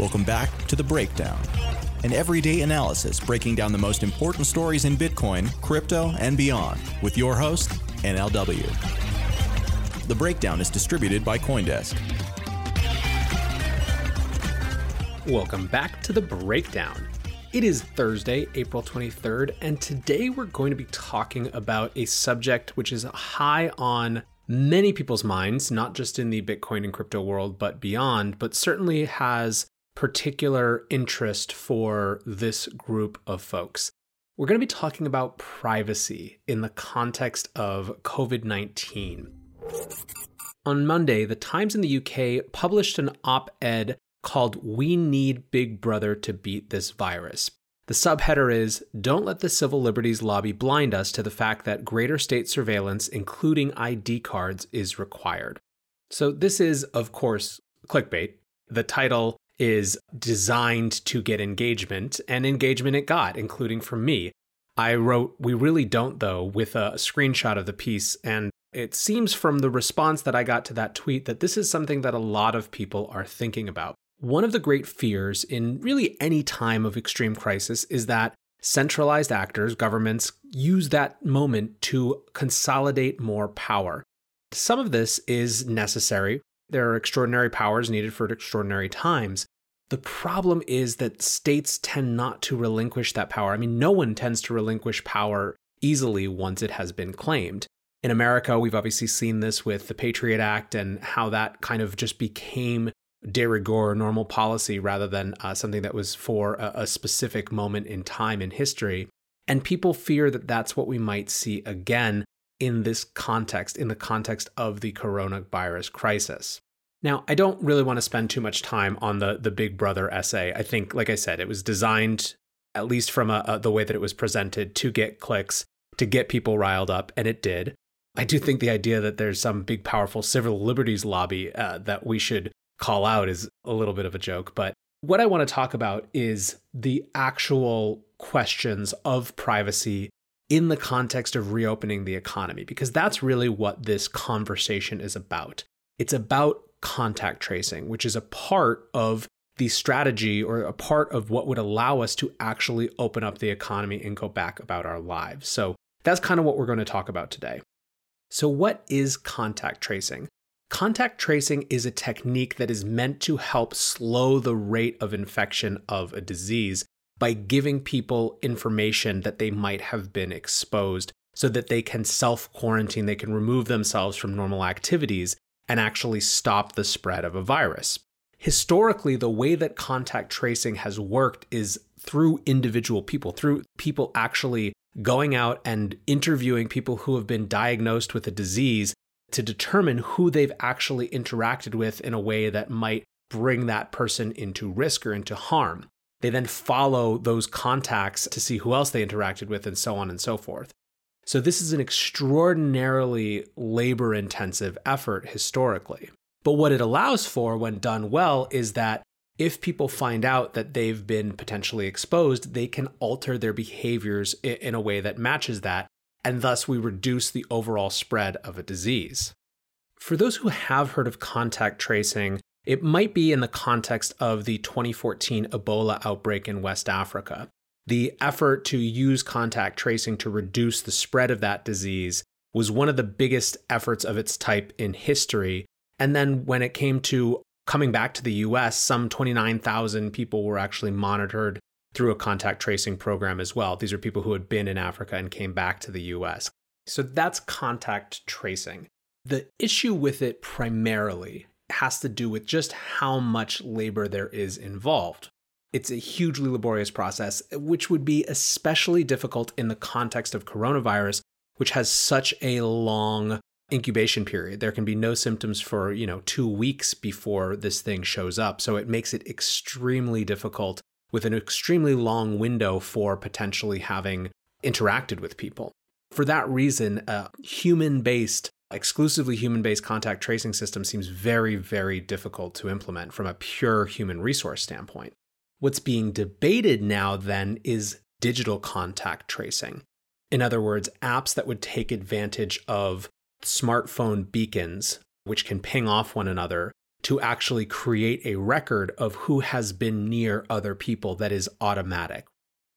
Welcome back to The Breakdown, an everyday analysis breaking down the most important stories in Bitcoin, crypto, and beyond with your host, NLW. The Breakdown is distributed by CoinDesk. Welcome back to The Breakdown. It is Thursday, April 23rd, and today we're going to be talking about a subject which is high on many people's minds, not just in the Bitcoin and crypto world, but beyond, but certainly has particular interest for this group of folks. We're going to be talking about privacy in the context of COVID 19. On Monday, the Times in the UK published an op ed called We Need Big Brother to Beat This Virus. The subheader is Don't let the civil liberties lobby blind us to the fact that greater state surveillance, including ID cards, is required. So, this is, of course, clickbait. The title is designed to get engagement, and engagement it got, including from me. I wrote, We really don't, though, with a screenshot of the piece, and it seems from the response that I got to that tweet that this is something that a lot of people are thinking about. One of the great fears in really any time of extreme crisis is that centralized actors, governments, use that moment to consolidate more power. Some of this is necessary. There are extraordinary powers needed for extraordinary times. The problem is that states tend not to relinquish that power. I mean, no one tends to relinquish power easily once it has been claimed. In America, we've obviously seen this with the Patriot Act and how that kind of just became de rigueur normal policy rather than uh, something that was for a, a specific moment in time in history. And people fear that that's what we might see again in this context, in the context of the coronavirus crisis. Now, I don't really want to spend too much time on the the Big Brother essay. I think, like I said, it was designed, at least from a, a, the way that it was presented, to get clicks, to get people riled up, and it did. I do think the idea that there's some big, powerful civil liberties lobby uh, that we should call out is a little bit of a joke. But what I want to talk about is the actual questions of privacy in the context of reopening the economy, because that's really what this conversation is about. It's about contact tracing, which is a part of the strategy or a part of what would allow us to actually open up the economy and go back about our lives. So that's kind of what we're going to talk about today. So, what is contact tracing? Contact tracing is a technique that is meant to help slow the rate of infection of a disease by giving people information that they might have been exposed so that they can self quarantine, they can remove themselves from normal activities and actually stop the spread of a virus. Historically, the way that contact tracing has worked is through individual people, through people actually going out and interviewing people who have been diagnosed with a disease to determine who they've actually interacted with in a way that might bring that person into risk or into harm. They then follow those contacts to see who else they interacted with and so on and so forth. So, this is an extraordinarily labor intensive effort historically. But what it allows for when done well is that if people find out that they've been potentially exposed, they can alter their behaviors in a way that matches that and thus we reduce the overall spread of a disease. For those who have heard of contact tracing, it might be in the context of the 2014 Ebola outbreak in West Africa. The effort to use contact tracing to reduce the spread of that disease was one of the biggest efforts of its type in history. And then when it came to coming back to the US, some 29,000 people were actually monitored through a contact tracing program as well. These are people who had been in Africa and came back to the US. So that's contact tracing. The issue with it primarily has to do with just how much labor there is involved. It's a hugely laborious process, which would be especially difficult in the context of coronavirus, which has such a long incubation period. There can be no symptoms for, you know, 2 weeks before this thing shows up. So it makes it extremely difficult with an extremely long window for potentially having interacted with people. For that reason, a human based, exclusively human based contact tracing system seems very, very difficult to implement from a pure human resource standpoint. What's being debated now then is digital contact tracing. In other words, apps that would take advantage of smartphone beacons, which can ping off one another to actually create a record of who has been near other people that is automatic.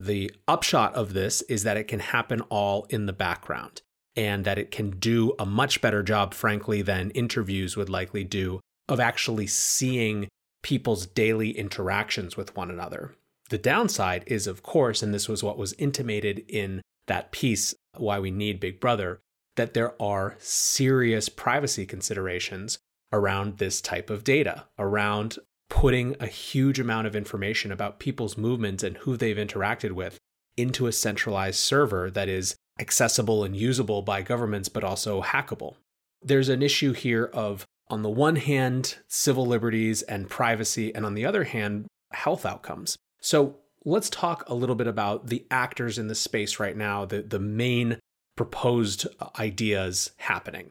The upshot of this is that it can happen all in the background and that it can do a much better job, frankly, than interviews would likely do of actually seeing people's daily interactions with one another. The downside is, of course, and this was what was intimated in that piece, Why We Need Big Brother, that there are serious privacy considerations around this type of data, around putting a huge amount of information about people's movements and who they've interacted with into a centralized server that is accessible and usable by governments, but also hackable. There's an issue here of, on the one hand, civil liberties and privacy, and on the other hand, health outcomes. So let's talk a little bit about the actors in the space right now, the, the main proposed uh, ideas happening.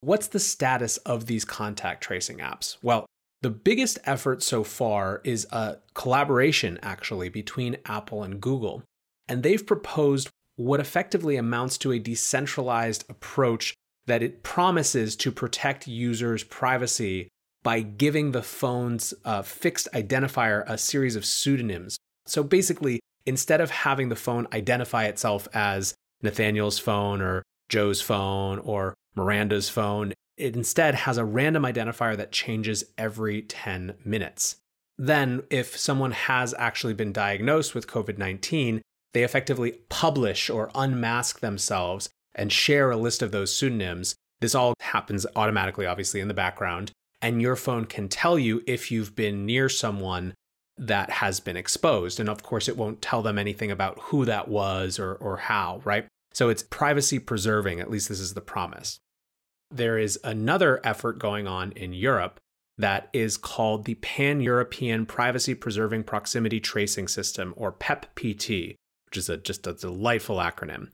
What's the status of these contact tracing apps? Well, the biggest effort so far is a collaboration actually between Apple and Google. And they've proposed what effectively amounts to a decentralized approach that it promises to protect users' privacy by giving the phone's uh, fixed identifier a series of pseudonyms. So basically, instead of having the phone identify itself as Nathaniel's phone or Joe's phone or Miranda's phone, it instead has a random identifier that changes every 10 minutes. Then, if someone has actually been diagnosed with COVID 19, they effectively publish or unmask themselves and share a list of those pseudonyms. This all happens automatically, obviously, in the background. And your phone can tell you if you've been near someone that has been exposed. And of course, it won't tell them anything about who that was or, or how, right? So it's privacy preserving, at least this is the promise. There is another effort going on in Europe that is called the Pan European Privacy Preserving Proximity Tracing System, or PEPPT, which is a, just a delightful acronym.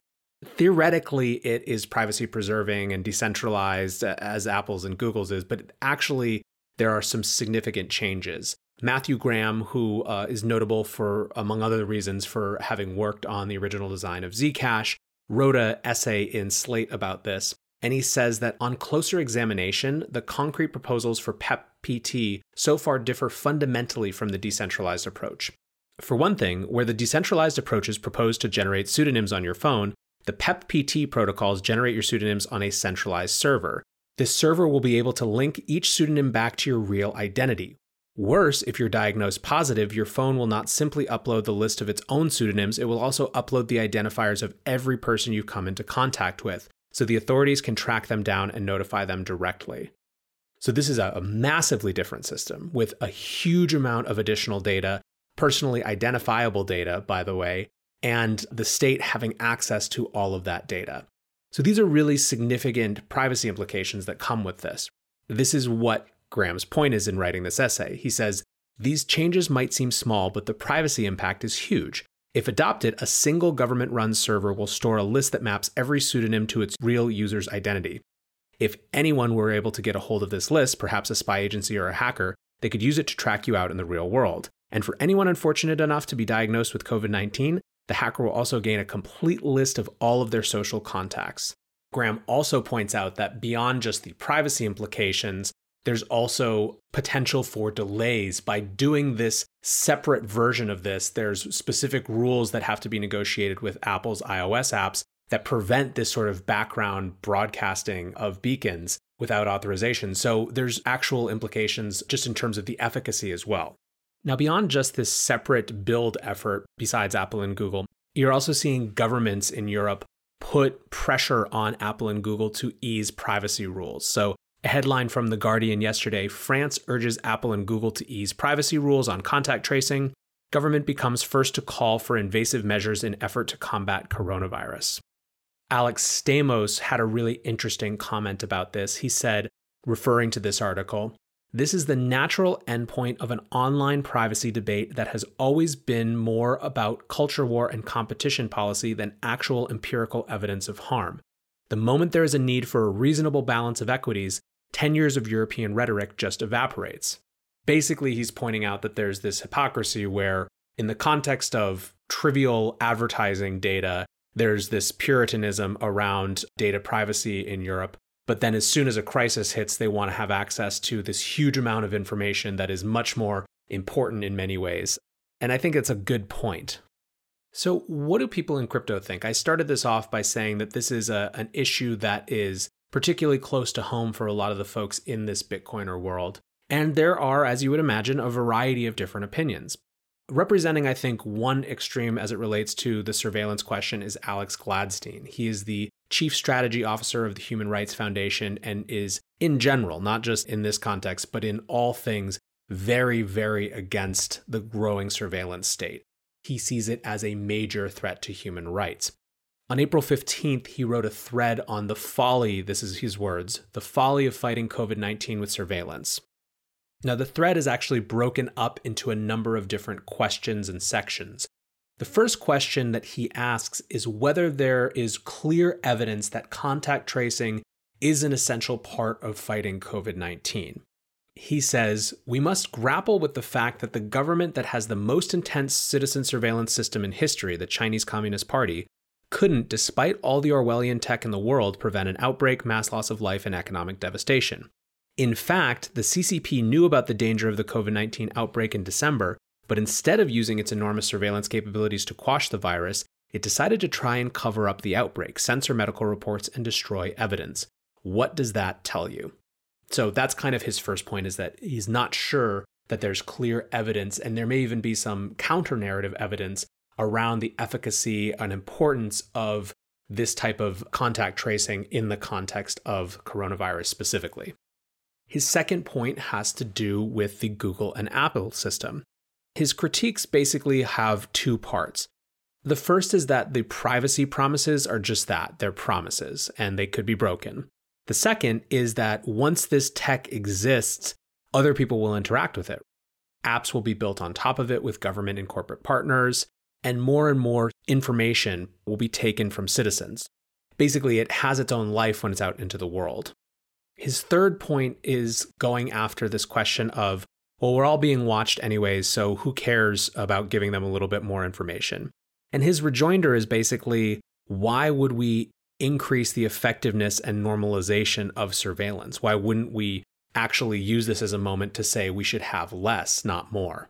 Theoretically, it is privacy preserving and decentralized as Apple's and Google's is, but actually, there are some significant changes. Matthew Graham, who uh, is notable for, among other reasons, for having worked on the original design of Zcash, wrote an essay in Slate about this. And he says that on closer examination, the concrete proposals for PEPPT so far differ fundamentally from the decentralized approach. For one thing, where the decentralized approaches propose to generate pseudonyms on your phone, the PEPPT protocols generate your pseudonyms on a centralized server. This server will be able to link each pseudonym back to your real identity. Worse, if you're diagnosed positive, your phone will not simply upload the list of its own pseudonyms, it will also upload the identifiers of every person you've come into contact with, so the authorities can track them down and notify them directly. So, this is a, massively different system with a huge amount of additional data personally identifiable data, by the way, and the state having access to all of that data. So these are really significant privacy implications that come with this. This is what Graham's point is in writing this essay. He says, These changes might seem small, but the privacy impact is huge. If adopted, a single government run server will store a list that maps every pseudonym to its real user's identity. If anyone were able to get a hold of this list, perhaps a spy agency or a hacker, they could use it to track you out in the real world. And for anyone unfortunate enough to be diagnosed with COVID 19, the hacker will also gain a complete list of all of their social contacts. Graham also points out that beyond just the privacy implications, there's also potential for delays by doing this separate version of this. There's specific rules that have to be negotiated with Apple's iOS apps that prevent this sort of background broadcasting of beacons without authorization. So there's actual implications just in terms of the efficacy as well. Now, beyond just this separate build effort, besides Apple and Google, you're also seeing governments in Europe put pressure on Apple and Google to ease privacy rules. So, a headline from The Guardian yesterday France urges Apple and Google to ease privacy rules on contact tracing. Government becomes first to call for invasive measures in effort to combat coronavirus. Alex Stamos had a really interesting comment about this. He said, referring to this article, this is the natural endpoint of an online privacy debate that has always been more about culture war and competition policy than actual empirical evidence of harm. The moment there is a need for a reasonable balance of equities, 10 years of European rhetoric just evaporates. Basically, he's pointing out that there's this hypocrisy where, in the context of trivial advertising data, there's this puritanism around data privacy in Europe But then, as soon as a crisis hits, they want to have access to this huge amount of information that is much more important in many ways. And I think it's a good point. So, what do people in crypto think? I started this off by saying that this is a, an issue that is particularly close to home for a lot of the folks in this Bitcoiner world. And there are, as you would imagine, a variety of different opinions. Representing, I think, one extreme as it relates to the surveillance question is Alex Gladstein. He is the chief strategy officer of the Human Rights Foundation and is, in general, not just in this context, but in all things, very, very against the growing surveillance state. He sees it as a major threat to human rights. On April 15th, he wrote a thread on the folly, this is his words, the folly of fighting COVID 19 with surveillance. Now, the thread is actually broken up into a number of different questions and sections. The first question that he asks is whether there is clear evidence that contact tracing is an essential part of fighting COVID 19. He says, We must grapple with the fact that the government that has the most intense citizen surveillance system in history, the Chinese Communist Party, couldn't, despite all the Orwellian tech in the world, prevent an outbreak, mass loss of life, and economic devastation. In fact, the CCP knew about the danger of the COVID 19 outbreak in December, but instead of using its enormous surveillance capabilities to quash the virus, it decided to try and cover up the outbreak, censor medical reports, and destroy evidence. What does that tell you? So that's kind of his first point is that he's not sure that there's clear evidence, and there may even be some counter narrative evidence around the efficacy and importance of this type of contact tracing in the context of coronavirus specifically. His second point has to do with the Google and Apple system. His critiques basically have two parts. The first is that the privacy promises are just that they're promises, and they could be broken. The second is that once this tech exists, other people will interact with it. Apps will be built on top of it with government and corporate partners, and more and more information will be taken from citizens. Basically, it has its own life when it's out into the world. His third point is going after this question of, well, we're all being watched anyways, so who cares about giving them a little bit more information? And his rejoinder is basically, why would we increase the effectiveness and normalization of surveillance? Why wouldn't we actually use this as a moment to say we should have less, not more?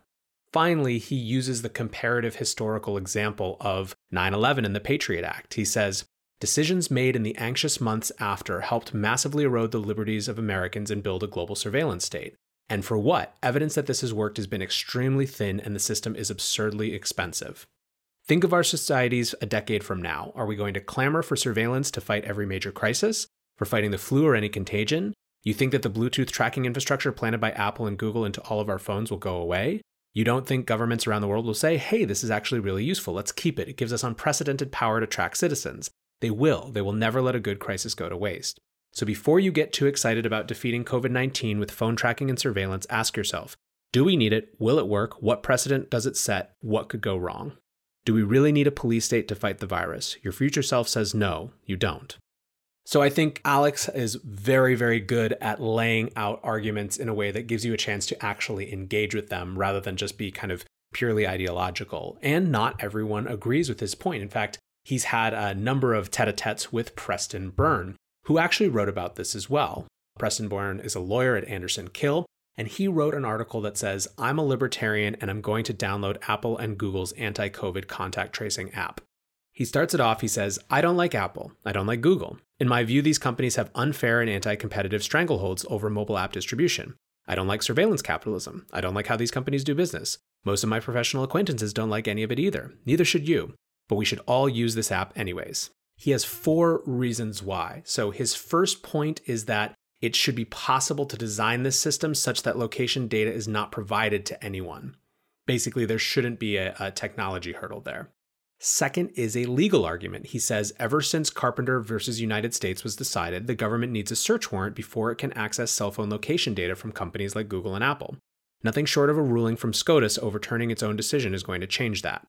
Finally, he uses the comparative historical example of 9 11 and the Patriot Act. He says, Decisions made in the anxious months after helped massively erode the liberties of Americans and build a global surveillance state. And for what? Evidence that this has worked has been extremely thin and the system is absurdly expensive. Think of our societies a decade from now. Are we going to clamor for surveillance to fight every major crisis? For fighting the flu or any contagion? You think that the Bluetooth tracking infrastructure planted by Apple and Google into all of our phones will go away? You don't think governments around the world will say, hey, this is actually really useful. Let's keep it. It gives us unprecedented power to track citizens. They will. They will never let a good crisis go to waste. So before you get too excited about defeating COVID 19 with phone tracking and surveillance, ask yourself do we need it? Will it work? What precedent does it set? What could go wrong? Do we really need a police state to fight the virus? Your future self says no, you don't. So I think Alex is very, very good at laying out arguments in a way that gives you a chance to actually engage with them rather than just be kind of purely ideological. And not everyone agrees with his point. In fact, he's had a number of tete a tetes with Preston Byrne, who actually wrote about this as well. Preston Byrne is a lawyer at Anderson Kill, and he wrote an article that says, I'm a libertarian and I'm going to download Apple and Google's anti COVID contact tracing app. He starts it off, he says, I don't like Apple. I don't like Google. In my view, these companies have unfair and anti competitive strangleholds over mobile app distribution. I don't like surveillance capitalism. I don't like how these companies do business. Most of my professional acquaintances don't like any of it either. Neither should you but we should all use this app anyways. He has four reasons why. So his first point is that it should be possible to design this system such that location data is not provided to anyone. Basically, there shouldn't be a, a technology hurdle there. Second is a legal argument. He says ever since Carpenter versus United States was decided, the government needs a search warrant before it can access cell phone location data from companies like Google and Apple. Nothing short of a ruling from SCOTUS overturning its own decision is going to change that.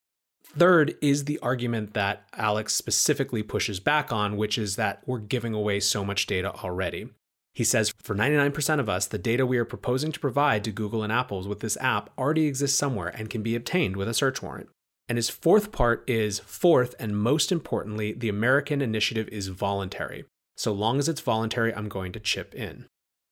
Third is the argument that Alex specifically pushes back on, which is that we're giving away so much data already. He says for 99% of us, the data we are proposing to provide to Google and Apple's with this app already exists somewhere and can be obtained with a search warrant. And his fourth part is fourth, and most importantly, the American initiative is voluntary. So long as it's voluntary, I'm going to chip in.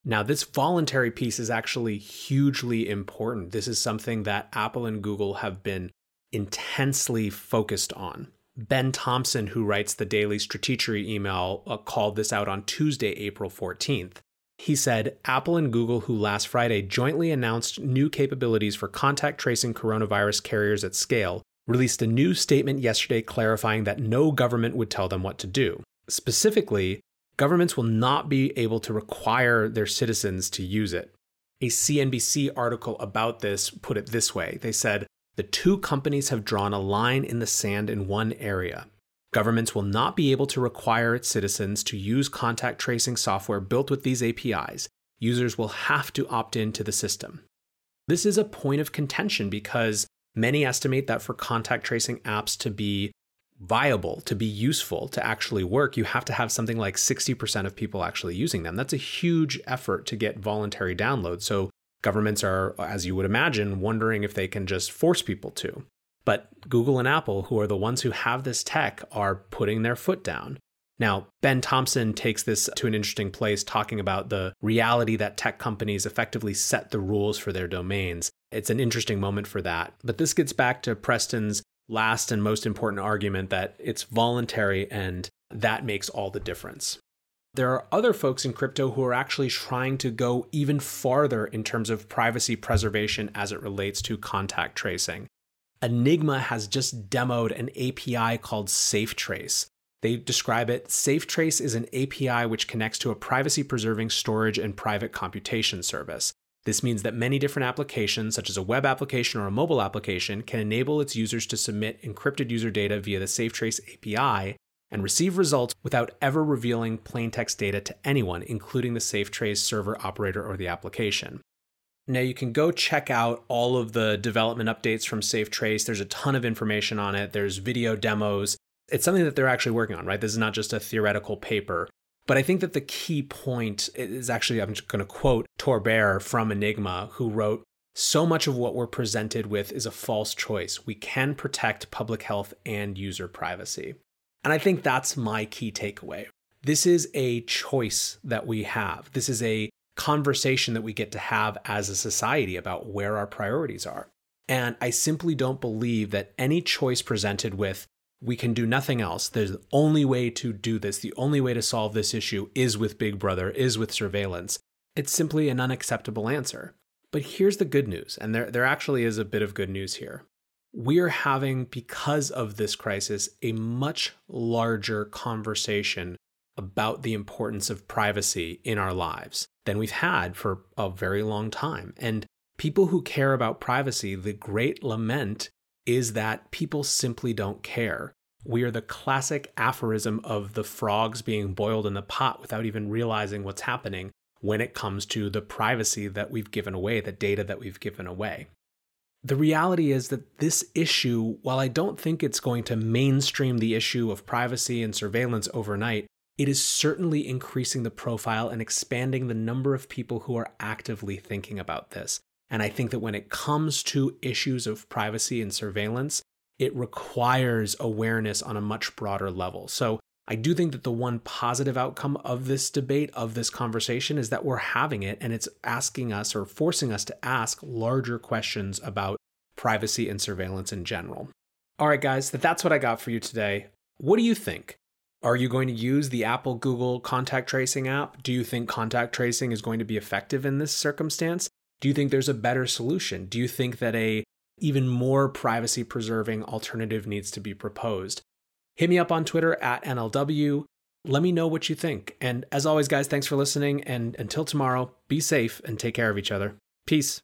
Now, this voluntary piece is actually hugely important. This is something that Apple and Google have been intensely focused on. Ben Thompson, who writes the daily Stratechery email, uh, called this out on Tuesday, April 14th. He said Apple and Google, who last Friday jointly announced new capabilities for contact tracing coronavirus carriers at scale, released a new statement yesterday clarifying that no government would tell them what to do. Specifically, governments will not be able to require their citizens to use it. A CNBC article about this put it this way they said, The two companies have drawn a line in the sand in one area. Governments will not be able to require its citizens to use contact tracing software built with these APIs. Users will have to opt in to the system. This is a point of contention because many estimate that for contact tracing apps to be viable, to be useful, to actually work, you have to have something like 60% of people actually using them. That's a huge effort to get voluntary download. So governments are, as you would imagine, wondering if they can just force people to. But Google and Apple, who are the ones who have this tech, are putting their foot down. Now, Ben Thompson takes this to an interesting place, talking about the reality that tech companies effectively set the rules for their domains. It's an interesting moment for that. But this gets back to Preston's last and most important argument that it's voluntary and that makes all the difference. There are other folks in crypto who are actually trying to go even farther in terms of privacy preservation as it relates to contact tracing. Enigma has just demoed an API called SafeTrace. They describe it SafeTrace is an API which connects to a privacy preserving storage and private computation service. This means that many different applications, such as a web application or a mobile application, can enable its users to submit encrypted user data via the SafeTrace API and receive results without ever revealing plain text data to anyone, including the SafeTrace server operator or the application. Now, you can go check out all of the development updates from SafeTrace. There's a ton of information on it, there's video demos. It's something that they're actually working on, right? This is not just a theoretical paper. But I think that the key point is actually, I'm just going to quote Tor Bair from Enigma, who wrote, so much of what we're presented with is a false choice. We can protect public health and user privacy. And I think that's my key takeaway. This is a choice that we have. This is a conversation that we get to have as a society about where our priorities are. And I simply don't believe that any choice presented with we can do nothing else. There's the only way to do this, the only way to solve this issue is with Big Brother, is with surveillance. It's simply an unacceptable answer. But here's the good news, and there, there actually is a bit of good news here. We are having, because of this crisis, a much larger conversation about the importance of privacy in our lives than we've had for a very long time. And people who care about privacy, the great lament is that people simply don't care. We are the classic aphorism of the frogs being boiled in the pot without even realizing what's happening when it comes to the privacy that we've given away, the data that we've given away. The reality is that this issue, while I don't think it's going to mainstream the issue of privacy and surveillance overnight, it is certainly increasing the profile and expanding the number of people who are actively thinking about this. And I think that when it comes to issues of privacy and surveillance, it requires awareness on a much broader level. So I do think that the one positive outcome of this debate, of this conversation, is that we're having it and it's asking us or forcing us to ask larger questions about privacy and surveillance in general. All right, guys, that's what I got for you today. What do you think? Are you going to use the Apple Google contact tracing app? Do you think contact tracing is going to be effective in this circumstance? Do you think there's a better solution? Do you think that a even more privacy preserving alternative needs to be proposed? Hit me up on Twitter at NLW. Let me know what you think. And as always, guys, thanks for listening. And until tomorrow, be safe and take care of each other. Peace.